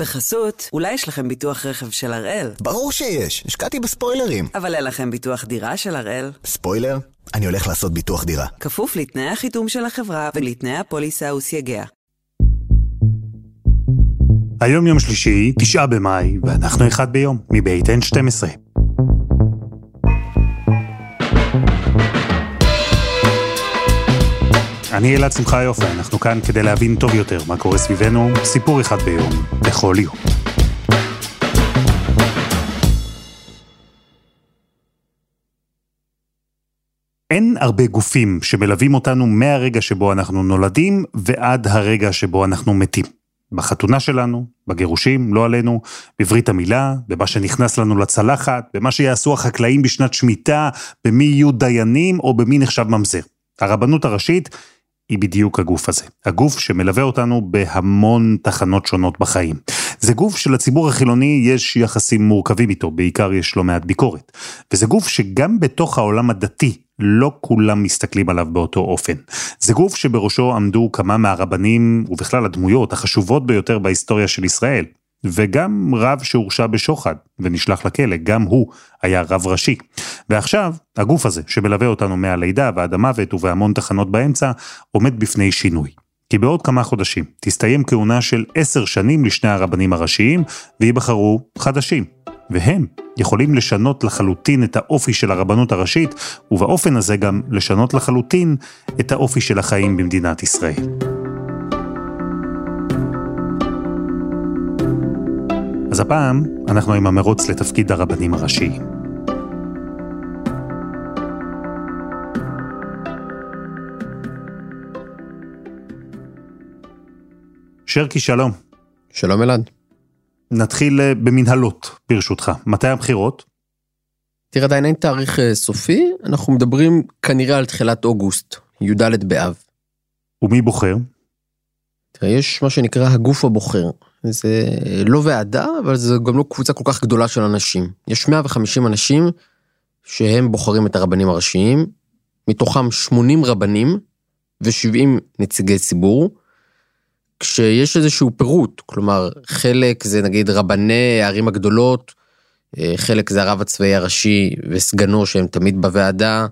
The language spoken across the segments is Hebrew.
בחסות, אולי יש לכם ביטוח רכב של הראל. ברור שיש, השקעתי בספוילרים. אבל אין לכם ביטוח דירה של הראל. ספוילר? אני הולך לעשות ביטוח דירה. כפוף לתנאי החיתום של החברה ולתנאי הפוליסה וסייגיה. היום יום שלישי, תשעה במאי, ואנחנו אחד ביום, מבית N12. אני אלעד שמחה יופי, אנחנו כאן כדי להבין טוב יותר מה קורה סביבנו, סיפור אחד ביום, בכל יום. אין הרבה גופים שמלווים אותנו מהרגע שבו אנחנו נולדים ועד הרגע שבו אנחנו מתים. בחתונה שלנו, בגירושים, לא עלינו, בברית המילה, במה שנכנס לנו לצלחת, במה שיעשו החקלאים בשנת שמיטה, במי יהיו דיינים או במי נחשב ממזר. הרבנות הראשית היא בדיוק הגוף הזה. הגוף שמלווה אותנו בהמון תחנות שונות בחיים. זה גוף שלציבור החילוני יש יחסים מורכבים איתו, בעיקר יש לא מעט ביקורת. וזה גוף שגם בתוך העולם הדתי לא כולם מסתכלים עליו באותו אופן. זה גוף שבראשו עמדו כמה מהרבנים ובכלל הדמויות החשובות ביותר בהיסטוריה של ישראל. וגם רב שהורשע בשוחד ונשלח לכלא, גם הוא היה רב ראשי. ועכשיו, הגוף הזה, שמלווה אותנו מהלידה ועד המוות ובהמון תחנות באמצע, עומד בפני שינוי. כי בעוד כמה חודשים תסתיים כהונה של עשר שנים לשני הרבנים הראשיים, וייבחרו חדשים. והם יכולים לשנות לחלוטין את האופי של הרבנות הראשית, ובאופן הזה גם לשנות לחלוטין את האופי של החיים במדינת ישראל. אז הפעם אנחנו עם המרוץ לתפקיד הרבנים הראשיים. שרקי, שלום. שלום אלעד. נתחיל אה, במנהלות, ברשותך. מתי הבחירות? תראה, עדיין אין תאריך אה, סופי, אנחנו מדברים כנראה על תחילת אוגוסט, י"ד באב. ומי בוחר? תראה, יש מה שנקרא הגוף הבוחר. זה לא ועדה, אבל זה גם לא קבוצה כל כך גדולה של אנשים. יש 150 אנשים שהם בוחרים את הרבנים הראשיים, מתוכם 80 רבנים ו-70 נציגי ציבור, כשיש איזשהו פירוט, כלומר, חלק זה נגיד רבני הערים הגדולות, אה, חלק זה הרב הצבאי הראשי וסגנו שהם תמיד בוועדה,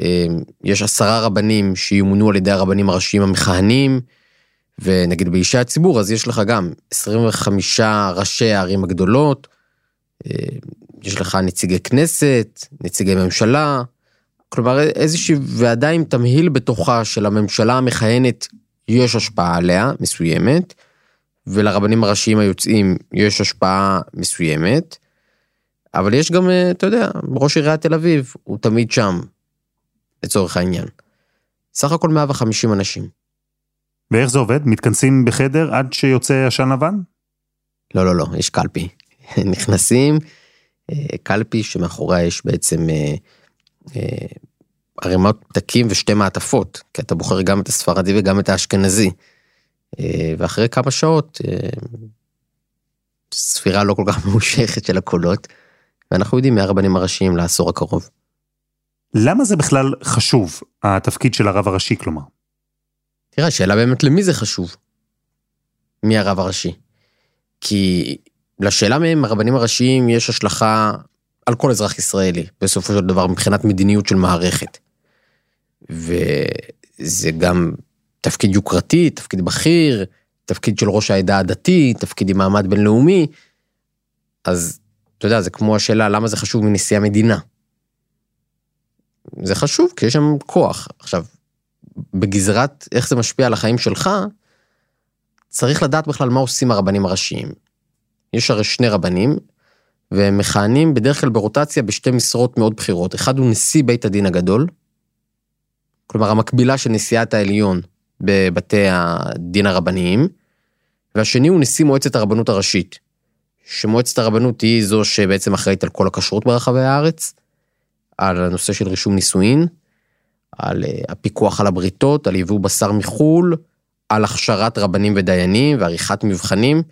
אה, יש עשרה רבנים שיומנו על ידי הרבנים הראשיים המכהנים, ונגיד באישי הציבור אז יש לך גם 25 ראשי הערים הגדולות, אה, יש לך נציגי כנסת, נציגי ממשלה, כלומר איזושהי ועדה עם תמהיל בתוכה של הממשלה המכהנת יש השפעה עליה מסוימת, ולרבנים הראשיים היוצאים יש השפעה מסוימת, אבל יש גם, אה, אתה יודע, ראש עיריית תל אביב, הוא תמיד שם, לצורך העניין. סך הכל 150 אנשים. ואיך זה עובד? מתכנסים בחדר עד שיוצא עשן לבן? לא, לא, לא, יש קלפי. נכנסים, אה, קלפי שמאחוריה יש בעצם אה, ערימת פתקים ושתי מעטפות, כי אתה בוחר גם את הספרדי וגם את האשכנזי. אה, ואחרי כמה שעות, אה, ספירה לא כל כך ממושכת של הקולות, ואנחנו יודעים מהרבנים הראשיים לעשור הקרוב. למה זה בכלל חשוב, התפקיד של הרב הראשי כלומר? תראה, השאלה באמת למי זה חשוב. מי הרב הראשי? כי לשאלה מהם הרבנים הראשיים יש השלכה על כל אזרח ישראלי, בסופו של דבר מבחינת מדיניות של מערכת. וזה גם תפקיד יוקרתי, תפקיד בכיר, תפקיד של ראש העדה הדתית, תפקיד עם מעמד בינלאומי. אז אתה יודע, זה כמו השאלה למה זה חשוב מנשיא המדינה. זה חשוב כי יש שם כוח. עכשיו, בגזרת איך זה משפיע על החיים שלך, צריך לדעת בכלל מה עושים הרבנים הראשיים. יש הרי שני רבנים, והם מכהנים בדרך כלל ברוטציה בשתי משרות מאוד בכירות. אחד הוא נשיא בית הדין הגדול, כלומר המקבילה של נשיאת העליון בבתי הדין הרבניים, והשני הוא נשיא מועצת הרבנות הראשית, שמועצת הרבנות היא זו שבעצם אחראית על כל הכשרות ברחבי הארץ, על הנושא של רישום נישואין, על אה, הפיקוח על הבריתות, על יבוא בשר מחו"ל, על הכשרת רבנים ודיינים ועריכת מבחנים.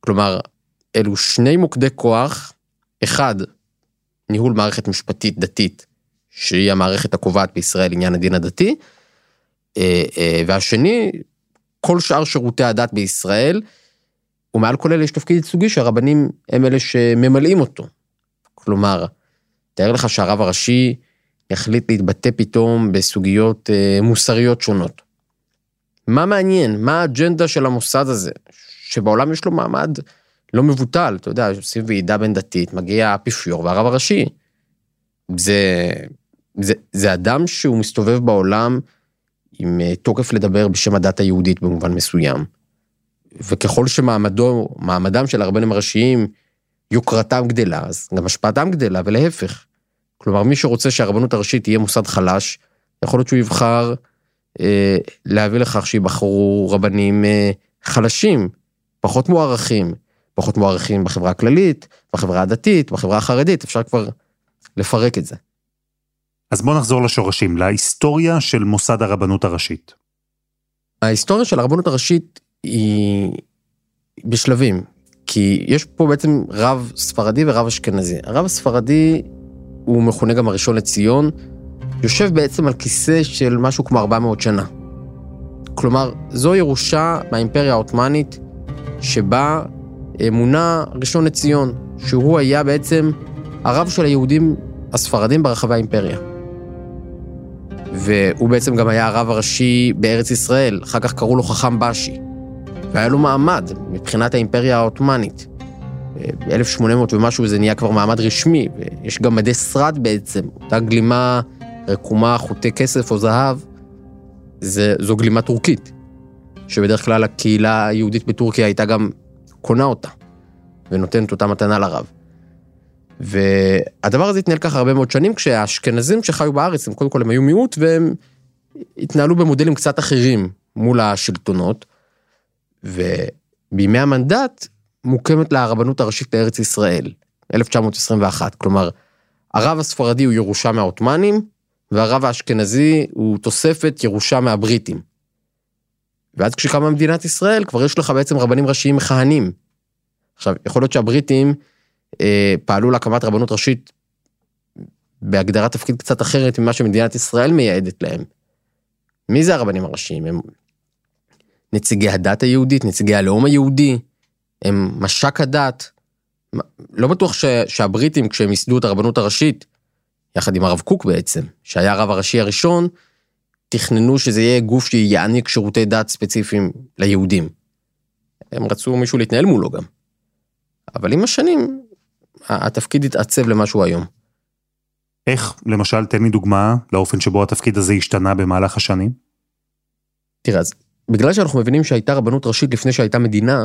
כלומר, אלו שני מוקדי כוח, אחד, ניהול מערכת משפטית דתית שהיא המערכת הקובעת בישראל עניין הדין הדתי, אה, אה, והשני, כל שאר שירותי הדת בישראל, ומעל כל אלה יש תפקיד ייצוגי שהרבנים הם אלה שממלאים אותו. כלומר, תאר לך שהרב הראשי יחליט להתבטא פתאום בסוגיות אה, מוסריות שונות. מה מעניין? מה האג'נדה של המוסד הזה? שבעולם יש לו מעמד לא מבוטל, אתה יודע, עושים ועידה בין דתית, מגיע האפיפיור והרב הראשי. זה, זה, זה אדם שהוא מסתובב בעולם עם אה, תוקף לדבר בשם הדת היהודית במובן מסוים. וככל שמעמדו, מעמדם של הרבנים הראשיים, יוקרתם גדלה, אז גם השפעתם גדלה, ולהפך. כלומר, מי שרוצה שהרבנות הראשית תהיה מוסד חלש, יכול להיות שהוא יבחר אה, להביא לכך שיבחרו רבנים אה, חלשים, פחות מוערכים, פחות מוערכים בחברה הכללית, בחברה הדתית, בחברה החרדית, אפשר כבר לפרק את זה. אז בואו נחזור לשורשים, להיסטוריה של מוסד הרבנות הראשית. ההיסטוריה של הרבנות הראשית היא בשלבים, כי יש פה בעצם רב ספרדי ורב אשכנזי. הרב הספרדי הוא מכונה גם הראשון לציון, יושב בעצם על כיסא של משהו כמו 400 שנה. כלומר, זו ירושה מהאימפריה העות'מאנית, שבה מונה ראשון לציון, שהוא היה בעצם הרב של היהודים הספרדים ברחבי האימפריה. והוא בעצם גם היה הרב הראשי בארץ ישראל, אחר כך קראו לו חכם בשי. והיה לו מעמד מבחינת האימפריה העות'מאנית. ב-1800 ומשהו זה נהיה כבר מעמד רשמי, ויש גם מדי שרד בעצם, אותה גלימה רקומה, חוטי כסף או זהב, זה, זו גלימה טורקית, שבדרך כלל הקהילה היהודית בטורקיה הייתה גם קונה אותה, ונותנת אותה מתנה לרב. והדבר הזה התנהל ככה הרבה מאוד שנים, כשהאשכנזים שחיו בארץ, הם קודם כל הם היו מיעוט, והם התנהלו במודלים קצת אחרים מול השלטונות, ובימי המנדט מוקמת לה הרבנות הראשית לארץ ישראל, 1921. כלומר, הרב הספרדי הוא ירושה מהעות'מאנים, והרב האשכנזי הוא תוספת ירושה מהבריטים. ואז כשקמה מדינת ישראל, כבר יש לך בעצם רבנים ראשיים מכהנים. עכשיו, יכול להיות שהבריטים אה, פעלו להקמת רבנות ראשית בהגדרת תפקיד קצת אחרת ממה שמדינת ישראל מייעדת להם. מי זה הרבנים הראשיים? הם נציגי הדת היהודית, נציגי הלאום היהודי, הם משק הדת. לא בטוח ש, שהבריטים, כשהם ייסדו את הרבנות הראשית, יחד עם הרב קוק בעצם, שהיה הרב הראשי הראשון, תכננו שזה יהיה גוף שיעניק שירותי דת ספציפיים ליהודים. הם רצו מישהו להתנהל מולו גם. אבל עם השנים, התפקיד התעצב למשהו היום. איך, למשל, תן לי דוגמה לאופן שבו התפקיד הזה השתנה במהלך השנים? תראה, אז בגלל שאנחנו מבינים שהייתה רבנות ראשית לפני שהייתה מדינה,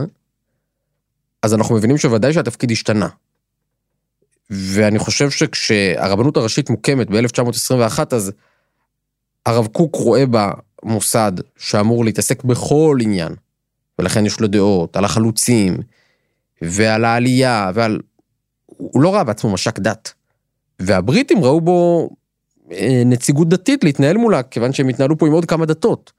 אז אנחנו מבינים שוודאי שהתפקיד השתנה. ואני חושב שכשהרבנות הראשית מוקמת ב-1921, אז הרב קוק רואה בה מוסד שאמור להתעסק בכל עניין, ולכן יש לו דעות על החלוצים, ועל העלייה, ועל... הוא לא ראה בעצמו מש"ק דת. והבריטים ראו בו אה, נציגות דתית להתנהל מולה, כיוון שהם התנהלו פה עם עוד כמה דתות.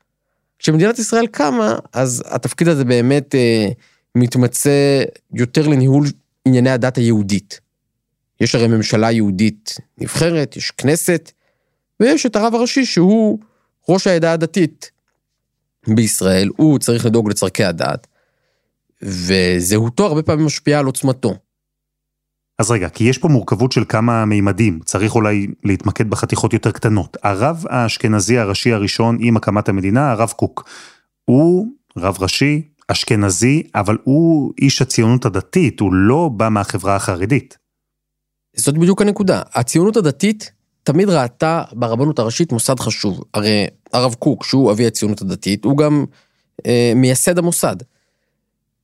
כשמדינת ישראל קמה, אז התפקיד הזה באמת אה, מתמצא יותר לניהול ענייני הדת היהודית. יש הרי ממשלה יהודית נבחרת, יש כנסת, ויש את הרב הראשי שהוא ראש העדה הדתית בישראל, הוא צריך לדאוג לצורכי הדת, וזהותו הרבה פעמים משפיעה על עוצמתו. אז רגע, כי יש פה מורכבות של כמה מימדים, צריך אולי להתמקד בחתיכות יותר קטנות. הרב האשכנזי הראשי הראשון עם הקמת המדינה, הרב קוק, הוא רב ראשי, אשכנזי, אבל הוא איש הציונות הדתית, הוא לא בא מהחברה החרדית. זאת בדיוק הנקודה. הציונות הדתית תמיד ראתה ברבנות הראשית מוסד חשוב. הרי הרב קוק, שהוא אבי הציונות הדתית, הוא גם אה, מייסד המוסד.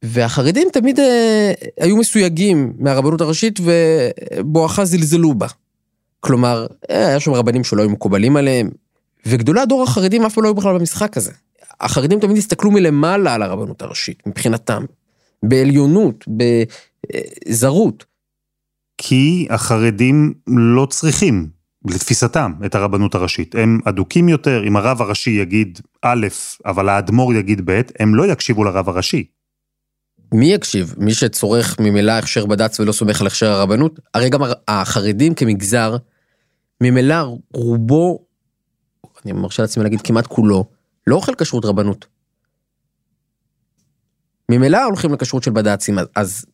והחרדים תמיד אה, היו מסויגים מהרבנות הראשית ובואכה זלזלו בה. כלומר, אה, היה שם רבנים שלא היו מקובלים עליהם, וגדולי הדור החרדים אף פעם לא היו בכלל במשחק הזה. החרדים תמיד הסתכלו מלמעלה על הרבנות הראשית, מבחינתם. בעליונות, בזרות. כי החרדים לא צריכים, לתפיסתם, את הרבנות הראשית. הם אדוקים יותר, אם הרב הראשי יגיד א', אבל האדמו"ר יגיד ב', הם לא יקשיבו לרב הראשי. מי יקשיב? מי שצורך ממילא הכשר בד"ץ ולא סומך על הכשר הרבנות? הרי גם החרדים כמגזר, ממילא רובו, אני מרשה לעצמי להגיד כמעט כולו, לא אוכל כשרות רבנות. ממילא הולכים לכשרות של בד"צים, אז, אז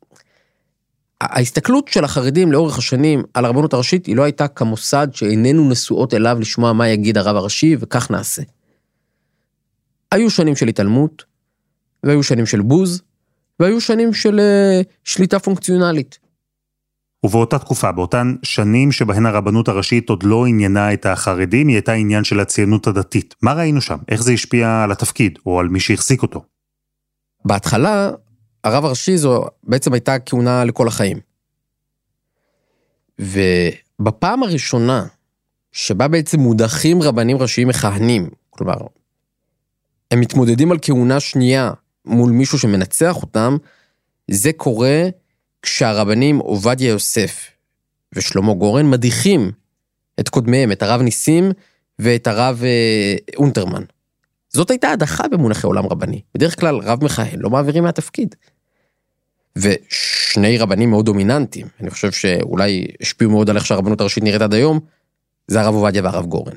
ההסתכלות של החרדים לאורך השנים על הרבנות הראשית היא לא הייתה כמוסד שאיננו נשואות אליו לשמוע מה יגיד הרב הראשי וכך נעשה. היו שנים של התעלמות, והיו שנים של בוז, והיו שנים של uh, שליטה פונקציונלית. ובאותה תקופה, באותן שנים שבהן הרבנות הראשית עוד לא עניינה את החרדים, היא הייתה עניין של הציונות הדתית. מה ראינו שם? איך זה השפיע על התפקיד, או על מי שהחזיק אותו? בהתחלה, הרב הראשי זו בעצם הייתה כהונה לכל החיים. ובפעם הראשונה שבה בעצם מודחים רבנים ראשיים מכהנים, כלומר, הם מתמודדים על כהונה שנייה מול מישהו שמנצח אותם, זה קורה כשהרבנים עובדיה יוסף ושלמה גורן מדיחים את קודמיהם, את הרב ניסים ואת הרב אה, אונטרמן. זאת הייתה הדחה במונחי עולם רבני. בדרך כלל רב מכהן לא מעבירים מהתפקיד. ושני רבנים מאוד דומיננטיים, אני חושב שאולי השפיעו מאוד על איך שהרבנות הראשית נראית עד היום, זה הרב עובדיה והרב גורן.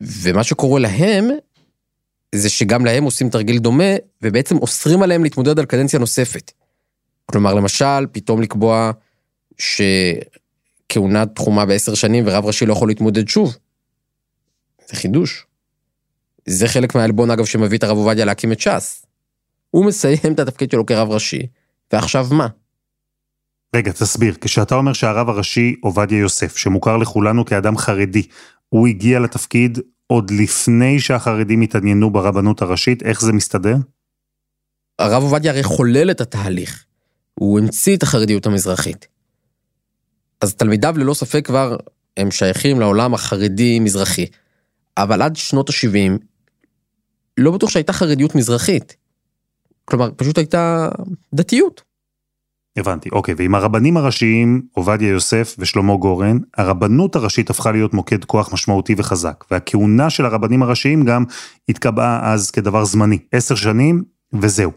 ומה שקורה להם, זה שגם להם עושים תרגיל דומה, ובעצם אוסרים עליהם להתמודד על קדנציה נוספת. כלומר, למשל, פתאום לקבוע שכהונה תחומה בעשר שנים ורב ראשי לא יכול להתמודד שוב. זה חידוש. זה חלק מהעלבון, אגב, שמביא את הרב עובדיה להקים את ש"ס. הוא מסיים את התפקיד שלו כרב ראשי, ועכשיו מה? רגע, תסביר. כשאתה אומר שהרב הראשי עובדיה יוסף, שמוכר לכולנו כאדם חרדי, הוא הגיע לתפקיד עוד לפני שהחרדים התעניינו ברבנות הראשית, איך זה מסתדר? הרב עובדיה הרי חולל את התהליך. הוא המציא את החרדיות המזרחית. אז תלמידיו ללא ספק כבר הם שייכים לעולם החרדי-מזרחי. אבל עד שנות ה-70 לא בטוח שהייתה חרדיות מזרחית. כלומר, פשוט הייתה דתיות. הבנתי, אוקיי, ועם הרבנים הראשיים, עובדיה יוסף ושלמה גורן, הרבנות הראשית הפכה להיות מוקד כוח משמעותי וחזק, והכהונה של הרבנים הראשיים גם התקבעה אז כדבר זמני, עשר שנים, וזהו.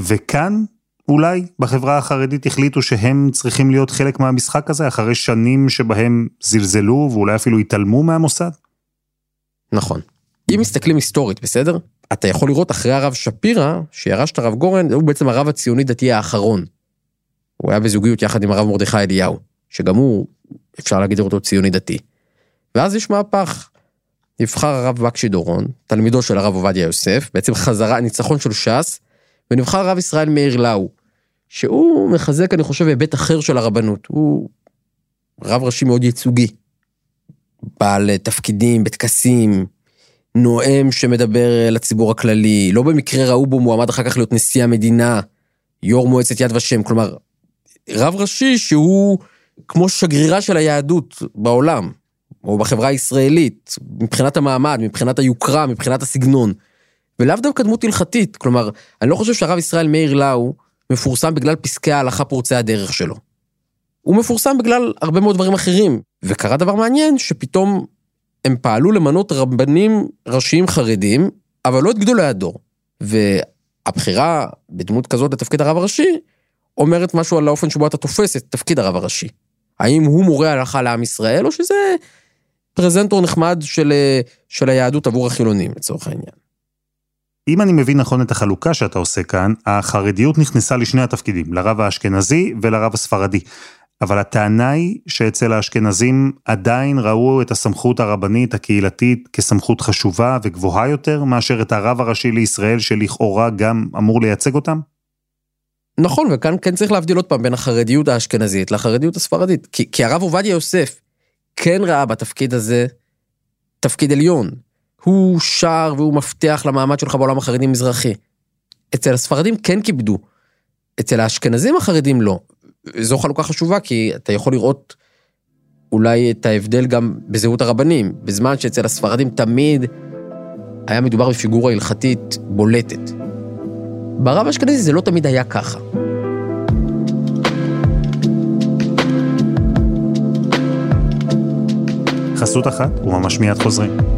וכאן, אולי, בחברה החרדית החליטו שהם צריכים להיות חלק מהמשחק הזה, אחרי שנים שבהם זלזלו ואולי אפילו התעלמו מהמוסד? נכון. אם מסתכלים היסטורית, בסדר? אתה יכול לראות אחרי הרב שפירא, שירש את הרב גורן, הוא בעצם הרב הציוני דתי האחרון. הוא היה בזוגיות יחד עם הרב מרדכי אליהו, שגם הוא, אפשר להגיד אותו ציוני דתי. ואז יש מהפך. נבחר הרב בקשי דורון, תלמידו של הרב עובדיה יוסף, בעצם חזרה, ניצחון של ש"ס, ונבחר הרב ישראל מאיר לאו, שהוא מחזק, אני חושב, היבט אחר של הרבנות. הוא רב ראשי מאוד ייצוגי. בעל תפקידים בטקסים, נואם שמדבר לציבור הכללי, לא במקרה ראו בו מועמד אחר כך להיות נשיא המדינה, יו"ר מועצת יד ושם, כלומר, רב ראשי שהוא כמו שגרירה של היהדות בעולם, או בחברה הישראלית, מבחינת המעמד, מבחינת היוקרה, מבחינת הסגנון. ולאו דווקא דמות הלכתית, כלומר, אני לא חושב שהרב ישראל מאיר לאו מפורסם בגלל פסקי ההלכה פורצי הדרך שלו. הוא מפורסם בגלל הרבה מאוד דברים אחרים. וקרה דבר מעניין, שפתאום הם פעלו למנות רבנים ראשיים חרדים, אבל לא את גדולי הדור. והבחירה בדמות כזאת לתפקיד הרב הראשי, אומרת משהו על האופן שבו אתה תופס את תפקיד הרב הראשי. האם הוא מורה הלכה לעם ישראל, או שזה פרזנטור נחמד של, של היהדות עבור החילונים, לצורך העניין. אם אני מבין נכון את החלוקה שאתה עושה כאן, החרדיות נכנסה לשני התפקידים, לרב האשכנזי ולרב הספרדי. אבל הטענה היא שאצל האשכנזים עדיין ראו את הסמכות הרבנית הקהילתית כסמכות חשובה וגבוהה יותר מאשר את הרב הראשי לישראל שלכאורה גם אמור לייצג אותם? נכון, וכאן כן צריך להבדיל עוד פעם בין החרדיות האשכנזית לחרדיות הספרדית. כי, כי הרב עובדיה יוסף כן ראה בתפקיד הזה תפקיד עליון. הוא שער והוא מפתח למעמד שלך בעולם החרדי-מזרחי. אצל הספרדים כן כיבדו, אצל האשכנזים החרדים לא. זו חלוקה חשובה, כי אתה יכול לראות אולי את ההבדל גם בזהות הרבנים, בזמן שאצל הספרדים תמיד היה מדובר בפיגורה הלכתית בולטת. ברב האשכנזי זה לא תמיד היה ככה. חסות אחת וממש מיד חוזרים.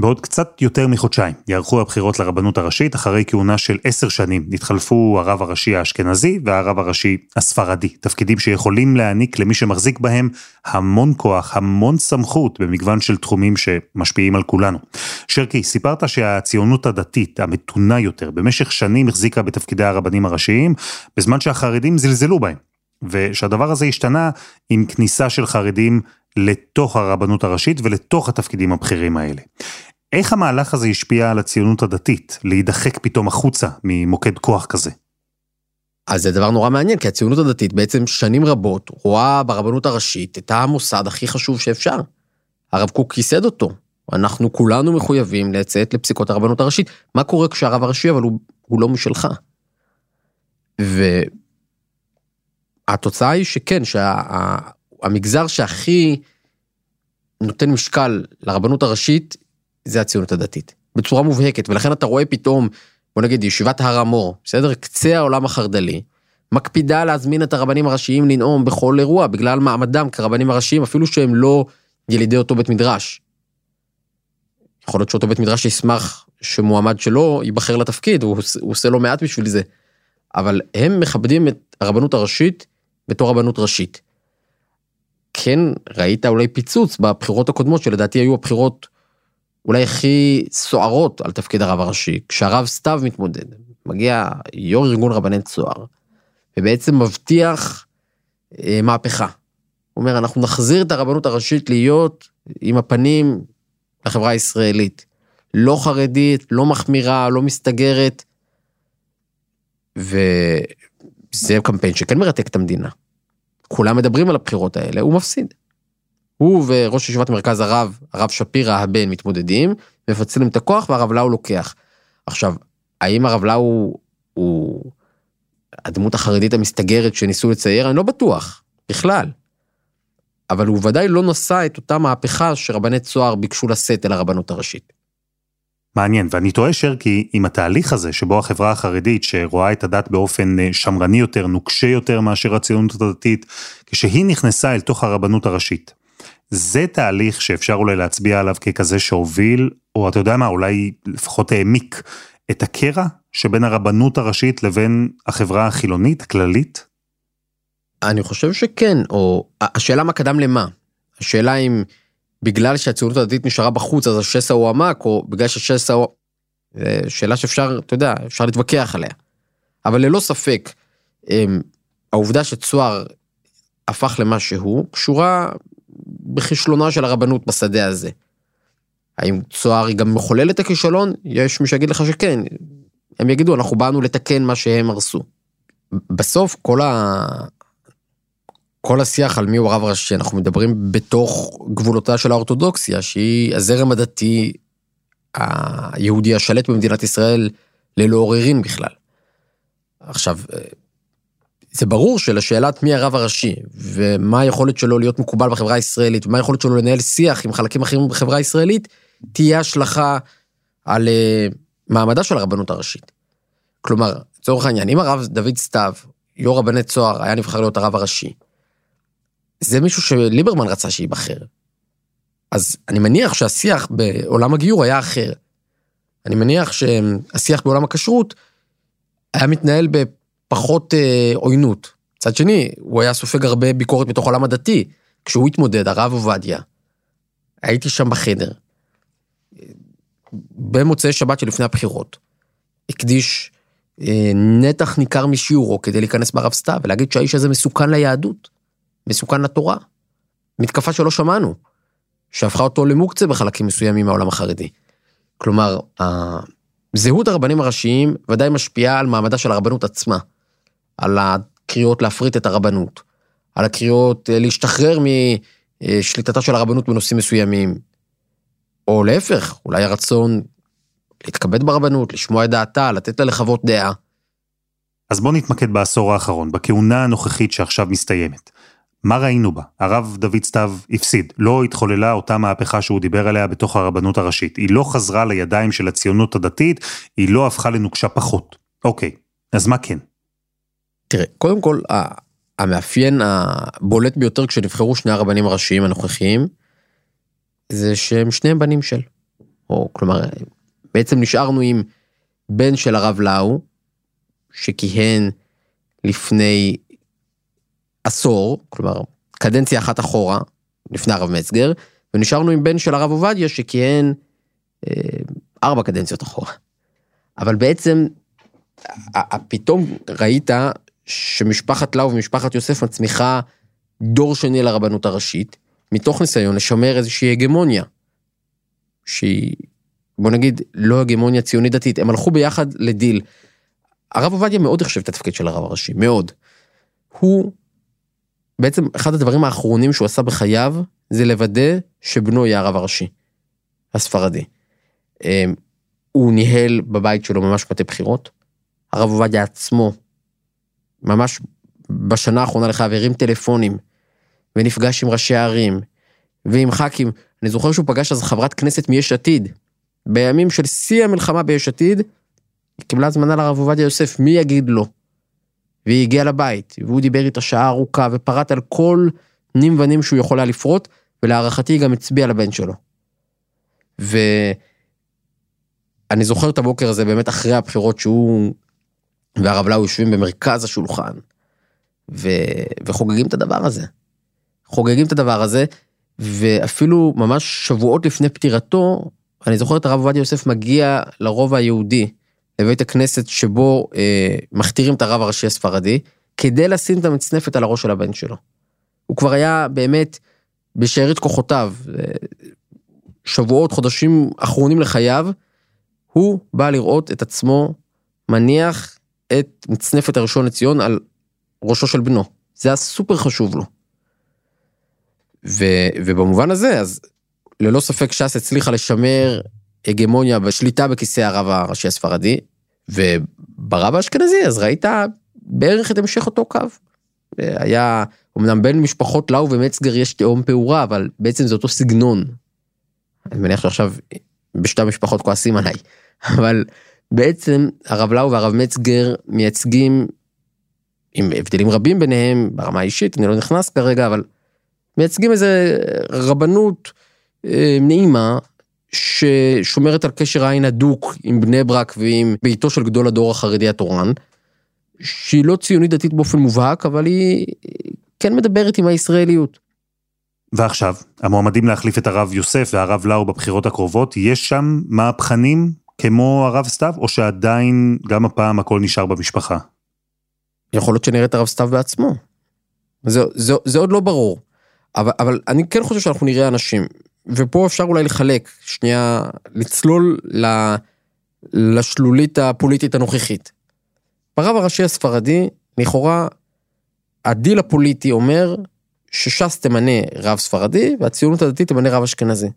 בעוד קצת יותר מחודשיים יערכו הבחירות לרבנות הראשית אחרי כהונה של עשר שנים. נתחלפו הרב הראשי האשכנזי והרב הראשי הספרדי. תפקידים שיכולים להעניק למי שמחזיק בהם המון כוח, המון סמכות במגוון של תחומים שמשפיעים על כולנו. שרקי, סיפרת שהציונות הדתית, המתונה יותר, במשך שנים החזיקה בתפקידי הרבנים הראשיים, בזמן שהחרדים זלזלו בהם. ושהדבר הזה השתנה עם כניסה של חרדים לתוך הרבנות הראשית ולתוך התפקידים הבכירים האלה. איך המהלך הזה השפיע על הציונות הדתית, להידחק פתאום החוצה ממוקד כוח כזה? אז זה דבר נורא מעניין, כי הציונות הדתית בעצם שנים רבות רואה ברבנות הראשית את המוסד הכי חשוב שאפשר. הרב קוק ייסד אותו. אנחנו כולנו מחויבים לציית לפסיקות הרבנות הראשית. מה קורה כשהרב הראשי אבל הוא, הוא לא משלך? והתוצאה היא שכן, שהמגזר שהכי נותן משקל לרבנות הראשית זה הציונות הדתית. בצורה מובהקת, ולכן אתה רואה פתאום, בוא נגיד ישיבת הר המור, בסדר? קצה העולם החרד"לי, מקפידה להזמין את הרבנים הראשיים לנאום בכל אירוע בגלל מעמדם כרבנים הראשיים, אפילו שהם לא ילידי אותו בית מדרש. יכול להיות שאותו בית מדרש ישמח שמועמד שלו ייבחר לתפקיד, הוא, הוא עושה לא מעט בשביל זה. אבל הם מכבדים את הרבנות הראשית בתור רבנות ראשית. כן, ראית אולי פיצוץ בבחירות הקודמות, שלדעתי היו הבחירות אולי הכי סוערות על תפקיד הרב הראשי, כשהרב סתיו מתמודד, מגיע יו"ר ארגון רבני צוהר, ובעצם מבטיח אה, מהפכה. הוא אומר, אנחנו נחזיר את הרבנות הראשית להיות עם הפנים לחברה הישראלית. לא חרדית, לא מחמירה, לא מסתגרת. וזה קמפיין שכן מרתק את המדינה. כולם מדברים על הבחירות האלה, הוא מפסיד. הוא וראש ישיבת מרכז הרב, הרב שפירא הבן, מתמודדים, מפצלים את הכוח והרב לאו לוקח. עכשיו, האם הרב לאו הוא הדמות החרדית המסתגרת שניסו לצייר? אני לא בטוח, בכלל. אבל הוא ודאי לא נשא את אותה מהפכה שרבני צוהר ביקשו לשאת אל הרבנות הראשית. מעניין, ואני טועה שרקי, עם התהליך הזה שבו החברה החרדית שרואה את הדת באופן אה, שמרני יותר, נוקשה יותר מאשר הציונות הדתית, כשהיא נכנסה אל תוך הרבנות הראשית. זה תהליך שאפשר אולי להצביע עליו ככזה שהוביל, או אתה יודע מה, אולי לפחות העמיק את הקרע שבין הרבנות הראשית לבין החברה החילונית, הכללית? אני חושב שכן, או השאלה מה קדם למה. השאלה אם בגלל שהציונות הדתית נשארה בחוץ אז השסע הוא עמק, או בגלל שהשסע הוא... שאלה שאפשר, אתה יודע, אפשר להתווכח עליה. אבל ללא ספק, אמ, העובדה שצוהר הפך למה שהוא, קשורה בכישלונה של הרבנות בשדה הזה. האם צוהר היא גם מחוללת את הכישלון? יש מי שיגיד לך שכן. הם יגידו, אנחנו באנו לתקן מה שהם הרסו. בסוף כל ה... כל השיח על מי הוא הרב הראשי, אנחנו מדברים בתוך גבולותיה של האורתודוקסיה, שהיא הזרם הדתי היהודי השלט במדינת ישראל ללא עוררין בכלל. עכשיו, זה ברור שלשאלת מי הרב הראשי, ומה היכולת שלו להיות מקובל בחברה הישראלית, ומה היכולת שלו לנהל שיח עם חלקים אחרים בחברה הישראלית, תהיה השלכה על uh, מעמדה של הרבנות הראשית. כלומר, לצורך העניין, אם הרב דוד סתיו, יו"ר רבני צוהר, היה נבחר להיות הרב הראשי, זה מישהו שליברמן רצה שייבחר. אז אני מניח שהשיח בעולם הגיור היה אחר. אני מניח שהשיח בעולם הכשרות היה מתנהל בפחות אה, עוינות. מצד שני, הוא היה סופג הרבה ביקורת מתוך העולם הדתי. כשהוא התמודד, הרב עובדיה, הייתי שם בחדר. במוצאי שבת שלפני הבחירות, הקדיש אה, נתח ניכר משיעורו כדי להיכנס ברב סתיו ולהגיד שהאיש הזה מסוכן ליהדות. מסוכן לתורה. מתקפה שלא שמענו, שהפכה אותו למוקצה בחלקים מסוימים מהעולם החרדי. כלומר, זהות הרבנים הראשיים ודאי משפיעה על מעמדה של הרבנות עצמה, על הקריאות להפריט את הרבנות, על הקריאות אה, להשתחרר משליטתה של הרבנות בנושאים מסוימים, או להפך, אולי הרצון להתכבד ברבנות, לשמוע את דעתה, לתת לה לחוות דעה. אז בואו נתמקד בעשור האחרון, בכהונה הנוכחית שעכשיו מסתיימת. מה ראינו בה? הרב דוד סתיו הפסיד, לא התחוללה אותה מהפכה שהוא דיבר עליה בתוך הרבנות הראשית. היא לא חזרה לידיים של הציונות הדתית, היא לא הפכה לנוקשה פחות. אוקיי, אז מה כן? תראה, קודם כל, המאפיין הבולט ביותר כשנבחרו שני הרבנים הראשיים הנוכחיים, זה שהם שניהם בנים של. או כלומר, בעצם נשארנו עם בן של הרב לאו, שכיהן לפני עשור, כלומר, קדנציה אחת אחורה, לפני הרב מצגר, ונשארנו עם בן של הרב עובדיה שכיהן אה, ארבע קדנציות אחורה. אבל בעצם, פתאום ראית שמשפחת לאו ומשפחת יוסף מצמיחה דור שני לרבנות הראשית, מתוך ניסיון לשמר איזושהי הגמוניה, שהיא, בוא נגיד, לא הגמוניה ציונית דתית, הם הלכו ביחד לדיל. הרב עובדיה מאוד החשב את התפקיד של הרב הראשי, מאוד. הוא, בעצם אחד הדברים האחרונים שהוא עשה בחייו, זה לוודא שבנו יהיה הרב הראשי, הספרדי. אמ, הוא ניהל בבית שלו ממש מטה בחירות. הרב עובדיה עצמו, ממש בשנה האחרונה לחייו, הרים טלפונים, ונפגש עם ראשי הערים, ועם ח"כים. אני זוכר שהוא פגש אז חברת כנסת מיש עתיד, בימים של שיא המלחמה ביש עתיד, היא קיבלה הזמנה לרב עובדיה יוסף, מי יגיד לו? והיא הגיעה לבית, והוא דיבר איתה שעה ארוכה, ופרט על כל נים ונים שהוא יכול היה לפרוט, ולהערכתי היא גם הצביעה לבן שלו. ואני זוכר את הבוקר הזה באמת אחרי הבחירות שהוא והרב לאו יושבים במרכז השולחן, ו... וחוגגים את הדבר הזה. חוגגים את הדבר הזה, ואפילו ממש שבועות לפני פטירתו, אני זוכר את הרב עובדיה יוסף מגיע לרובע היהודי, לבית הכנסת שבו אה, מכתירים את הרב הראשי הספרדי, כדי לשים את המצנפת על הראש של הבן שלו. הוא כבר היה באמת בשארית כוחותיו, אה, שבועות, חודשים אחרונים לחייו, הוא בא לראות את עצמו מניח את מצנפת הראשון לציון על ראשו של בנו. זה היה סופר חשוב לו. ו, ובמובן הזה, אז ללא ספק ש"ס הצליחה לשמר הגמוניה ושליטה בכיסא הרב הראשי הספרדי, וברב האשכנזי אז ראית בערך את המשך אותו קו. היה, אמנם בין משפחות לאו ומצגר יש תהום פעורה, אבל בעצם זה אותו סגנון. אני מניח שעכשיו בשתי המשפחות כועסים עליי, אבל בעצם הרב לאו והרב מצגר מייצגים, עם הבדלים רבים ביניהם ברמה האישית, אני לא נכנס כרגע, אבל מייצגים איזה רבנות אה, נעימה ששומרת על קשר עין הדוק עם בני ברק ועם ביתו של גדול הדור החרדי התורן, שהיא לא ציונית דתית באופן מובהק, אבל היא כן מדברת עם הישראליות. ועכשיו, המועמדים להחליף את הרב יוסף והרב לאו בבחירות הקרובות, יש שם מהפכנים כמו הרב סתיו, או שעדיין גם הפעם הכל נשאר במשפחה? יכול להיות שנראה את הרב סתיו בעצמו. זה, זה, זה עוד לא ברור. אבל, אבל אני כן חושב שאנחנו נראה אנשים, ופה אפשר אולי לחלק, שנייה, לצלול ל, לשלולית הפוליטית הנוכחית. ברב הראשי הספרדי, לכאורה, הדיל הפוליטי אומר שש"ס תמנה רב ספרדי והציונות הדתית תמנה רב אשכנזי.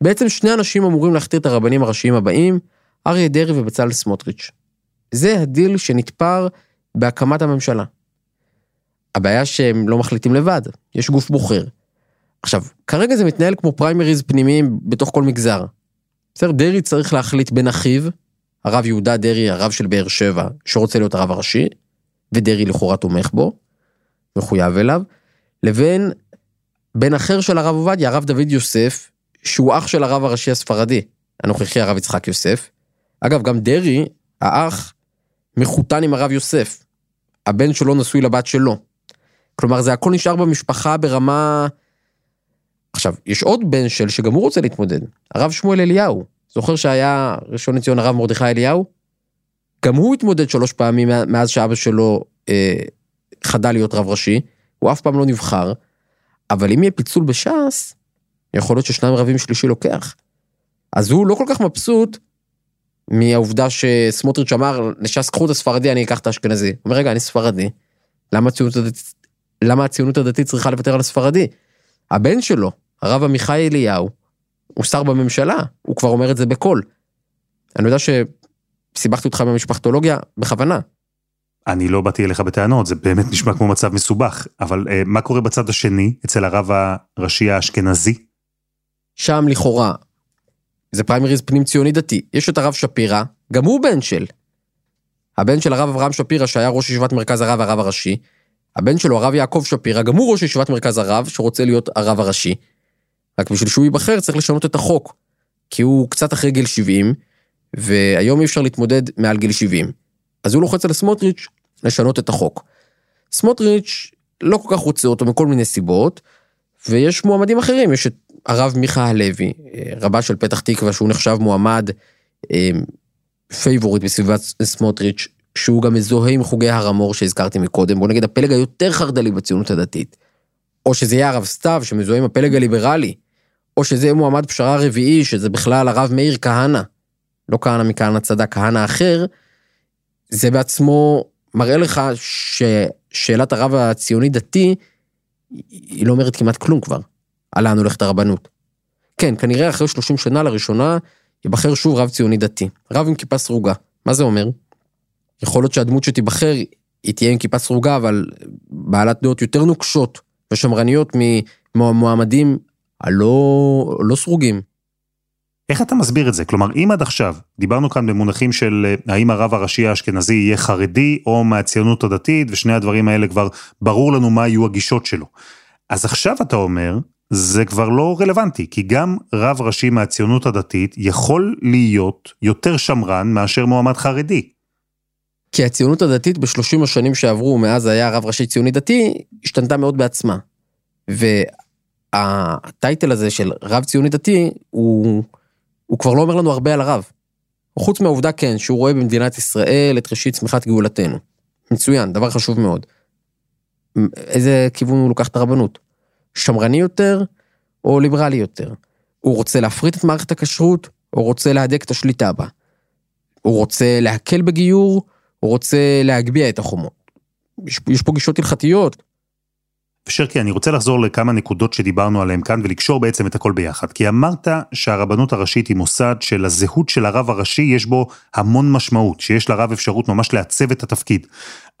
בעצם שני אנשים אמורים להכתיר את הרבנים הראשיים הבאים, אריה דרעי ובצלאל סמוטריץ'. זה הדיל שנתפר בהקמת הממשלה. הבעיה שהם לא מחליטים לבד, יש גוף בוחר. עכשיו, כרגע זה מתנהל כמו פריימריז פנימיים בתוך כל מגזר. בסדר, דרעי צריך להחליט בין אחיו, הרב יהודה דרעי, הרב של באר שבע, שרוצה להיות הרב הראשי, ודרעי לכאורה תומך בו, מחויב אליו, לבין בן אחר של הרב עובדיה, הרב דוד יוסף, שהוא אח של הרב הראשי הספרדי, הנוכחי הרב יצחק יוסף. אגב, גם דרעי, האח, מחותן עם הרב יוסף. הבן שלו נשוי לבת שלו. כלומר, זה הכל נשאר במשפחה ברמה... עכשיו, יש עוד בן של שגם הוא רוצה להתמודד, הרב שמואל אליהו. זוכר שהיה ראשון לציון הרב מרדכי אליהו? גם הוא התמודד שלוש פעמים מאז שאבא שלו אה, חדל להיות רב ראשי, הוא אף פעם לא נבחר, אבל אם יהיה פיצול בש"ס, יכול להיות ששניים רבים שלישי לוקח. אז הוא לא כל כך מבסוט מהעובדה שסמוטריץ' אמר לש"ס קחו את הספרדי אני אקח את האשכנזי. הוא אומר רגע אני ספרדי, למה הציונות הדתית, למה הציונות הדתית צריכה לוותר על הספרדי? הבן שלו, הרב עמיחי אליהו, הוא שר בממשלה, הוא כבר אומר את זה בקול. אני יודע שסיבכתי אותך במשפחתולוגיה בכוונה. אני לא באתי אליך בטענות, זה באמת נשמע כמו מצב מסובך, אבל אה, מה קורה בצד השני, אצל הרב הראשי האשכנזי? שם לכאורה, זה פריימריז פנים ציוני דתי. יש את הרב שפירא, גם הוא בן של. הבן של הרב אברהם שפירא, שהיה ראש ישיבת מרכז הרב והרב הראשי. הבן שלו, הרב יעקב שפירא, גם הוא ראש ישיבת מרכז הרב, שרוצה להיות הרב הראשי. רק בשביל שהוא ייבחר צריך לשנות את החוק. כי הוא קצת אחרי גיל 70, והיום אי אפשר להתמודד מעל גיל 70. אז הוא לוחץ על סמוטריץ' לשנות את החוק. סמוטריץ' לא כל כך רוצה אותו מכל מיני סיבות, ויש מועמדים אחרים, יש את הרב מיכה הלוי, רבה של פתח תקווה, שהוא נחשב מועמד אה, פייבוריט בסביבת סמוטריץ', שהוא גם מזוהה עם חוגי הר המור שהזכרתי מקודם, בוא נגיד הפלג היותר חרד"לי בציונות הדתית. או שזה יהיה הרב סתיו שמזוהה עם הפלג הליברלי, או שזה יהיה מועמד פשרה רביעי, שזה בכלל הרב מאיר כהנא, לא כהנא מכהנא צדק, כהנא אחר, זה בעצמו מראה לך ששאלת הרב הציוני דתי, היא לא אומרת כמעט כלום כבר, על לאן הולכת הרבנות. כן, כנראה אחרי 30 שנה לראשונה, ייבחר שוב רב ציוני דתי. רב עם כיפה סרוגה. מה זה אומר? יכול להיות שהדמות שתיבחר, היא תהיה עם כיפה סרוגה, אבל בעלת דעות יותר נוקשות ושמרניות ממועמדים הלא לא סרוגים. איך אתה מסביר את זה? כלומר, אם עד עכשיו דיברנו כאן במונחים של אה, האם הרב הראשי האשכנזי יהיה חרדי או מהציונות הדתית, ושני הדברים האלה כבר ברור לנו מה יהיו הגישות שלו. אז עכשיו אתה אומר, זה כבר לא רלוונטי, כי גם רב ראשי מהציונות הדתית יכול להיות יותר שמרן מאשר מועמד חרדי. כי הציונות הדתית בשלושים השנים שעברו מאז היה רב ראשי ציוני דתי, השתנתה מאוד בעצמה. והטייטל הזה של רב ציוני דתי, הוא, הוא כבר לא אומר לנו הרבה על הרב. חוץ מהעובדה כן, שהוא רואה במדינת ישראל את ראשית צמיחת גאולתנו. מצוין, דבר חשוב מאוד. איזה כיוון הוא לוקח את הרבנות? שמרני יותר או ליברלי יותר? הוא רוצה להפריט את מערכת הכשרות או רוצה להדק את השליטה בה? הוא רוצה להקל בגיור הוא רוצה להגביה את החומות. יש, יש פה גישות הלכתיות. ושרקי, אני רוצה לחזור לכמה נקודות שדיברנו עליהן כאן ולקשור בעצם את הכל ביחד. כי אמרת שהרבנות הראשית היא מוסד שלזהות של הרב הראשי יש בו המון משמעות, שיש לרב אפשרות ממש לעצב את התפקיד.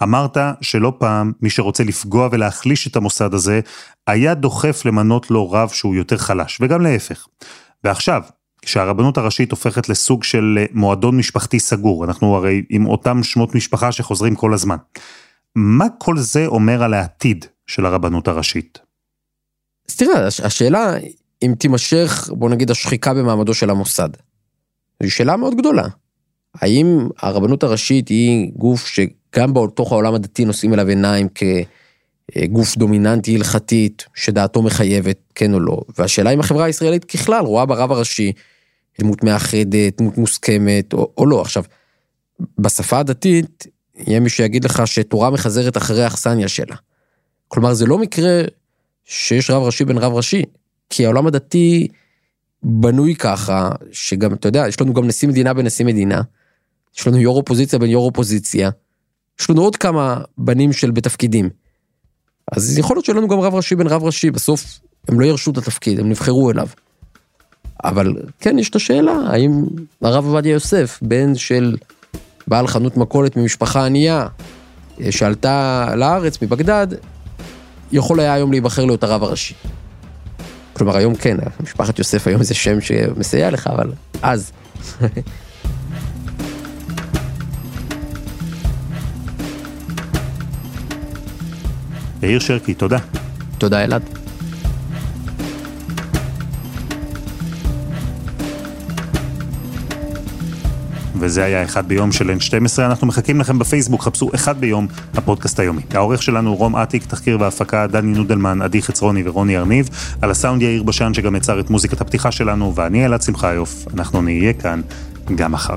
אמרת שלא פעם מי שרוצה לפגוע ולהחליש את המוסד הזה, היה דוחף למנות לו רב שהוא יותר חלש, וגם להפך. ועכשיו, כשהרבנות הראשית הופכת לסוג של מועדון משפחתי סגור, אנחנו הרי עם אותם שמות משפחה שחוזרים כל הזמן. מה כל זה אומר על העתיד של הרבנות הראשית? אז תראה, השאלה אם תימשך, בוא נגיד, השחיקה במעמדו של המוסד. זו שאלה מאוד גדולה. האם הרבנות הראשית היא גוף שגם בתוך העולם הדתי נושאים אליו עיניים כגוף דומיננטי הלכתית, שדעתו מחייבת, כן או לא? והשאלה אם החברה הישראלית ככלל רואה ברב הראשי דמות מאחדת, דמות מוסכמת, או, או לא. עכשיו, בשפה הדתית, יהיה מי שיגיד לך שתורה מחזרת אחרי האכסניה שלה. כלומר, זה לא מקרה שיש רב ראשי בין רב ראשי, כי העולם הדתי בנוי ככה, שגם, אתה יודע, יש לנו גם נשיא מדינה בין נשיא מדינה, יש לנו יו"ר אופוזיציה בין יו"ר אופוזיציה, יש לנו עוד כמה בנים של בתפקידים. אז יכול להיות שיהיה לנו גם רב ראשי בין רב ראשי, בסוף הם לא ירשו את התפקיד, הם נבחרו אליו. אבל כן, יש את השאלה, האם הרב עובדיה יוסף, בן של בעל חנות מכולת ממשפחה ענייה, אה, שעלתה לארץ מבגדד, יכול היה היום להיבחר להיות הרב הראשי. כלומר, היום כן, משפחת יוסף היום זה שם שמסייע לך, אבל אז. יאיר שרקי, תודה. תודה, אלעד. וזה היה אחד ביום של N12, אנחנו מחכים לכם בפייסבוק, חפשו אחד ביום, הפודקאסט היומי. העורך שלנו רום אטיק, תחקיר והפקה, דני נודלמן, עדי חצרוני ורוני ארניב, על הסאונד יאיר בשן שגם יצר את מוזיקת הפתיחה שלנו, ואני אלעד שמחיוף, אנחנו נהיה כאן גם מחר.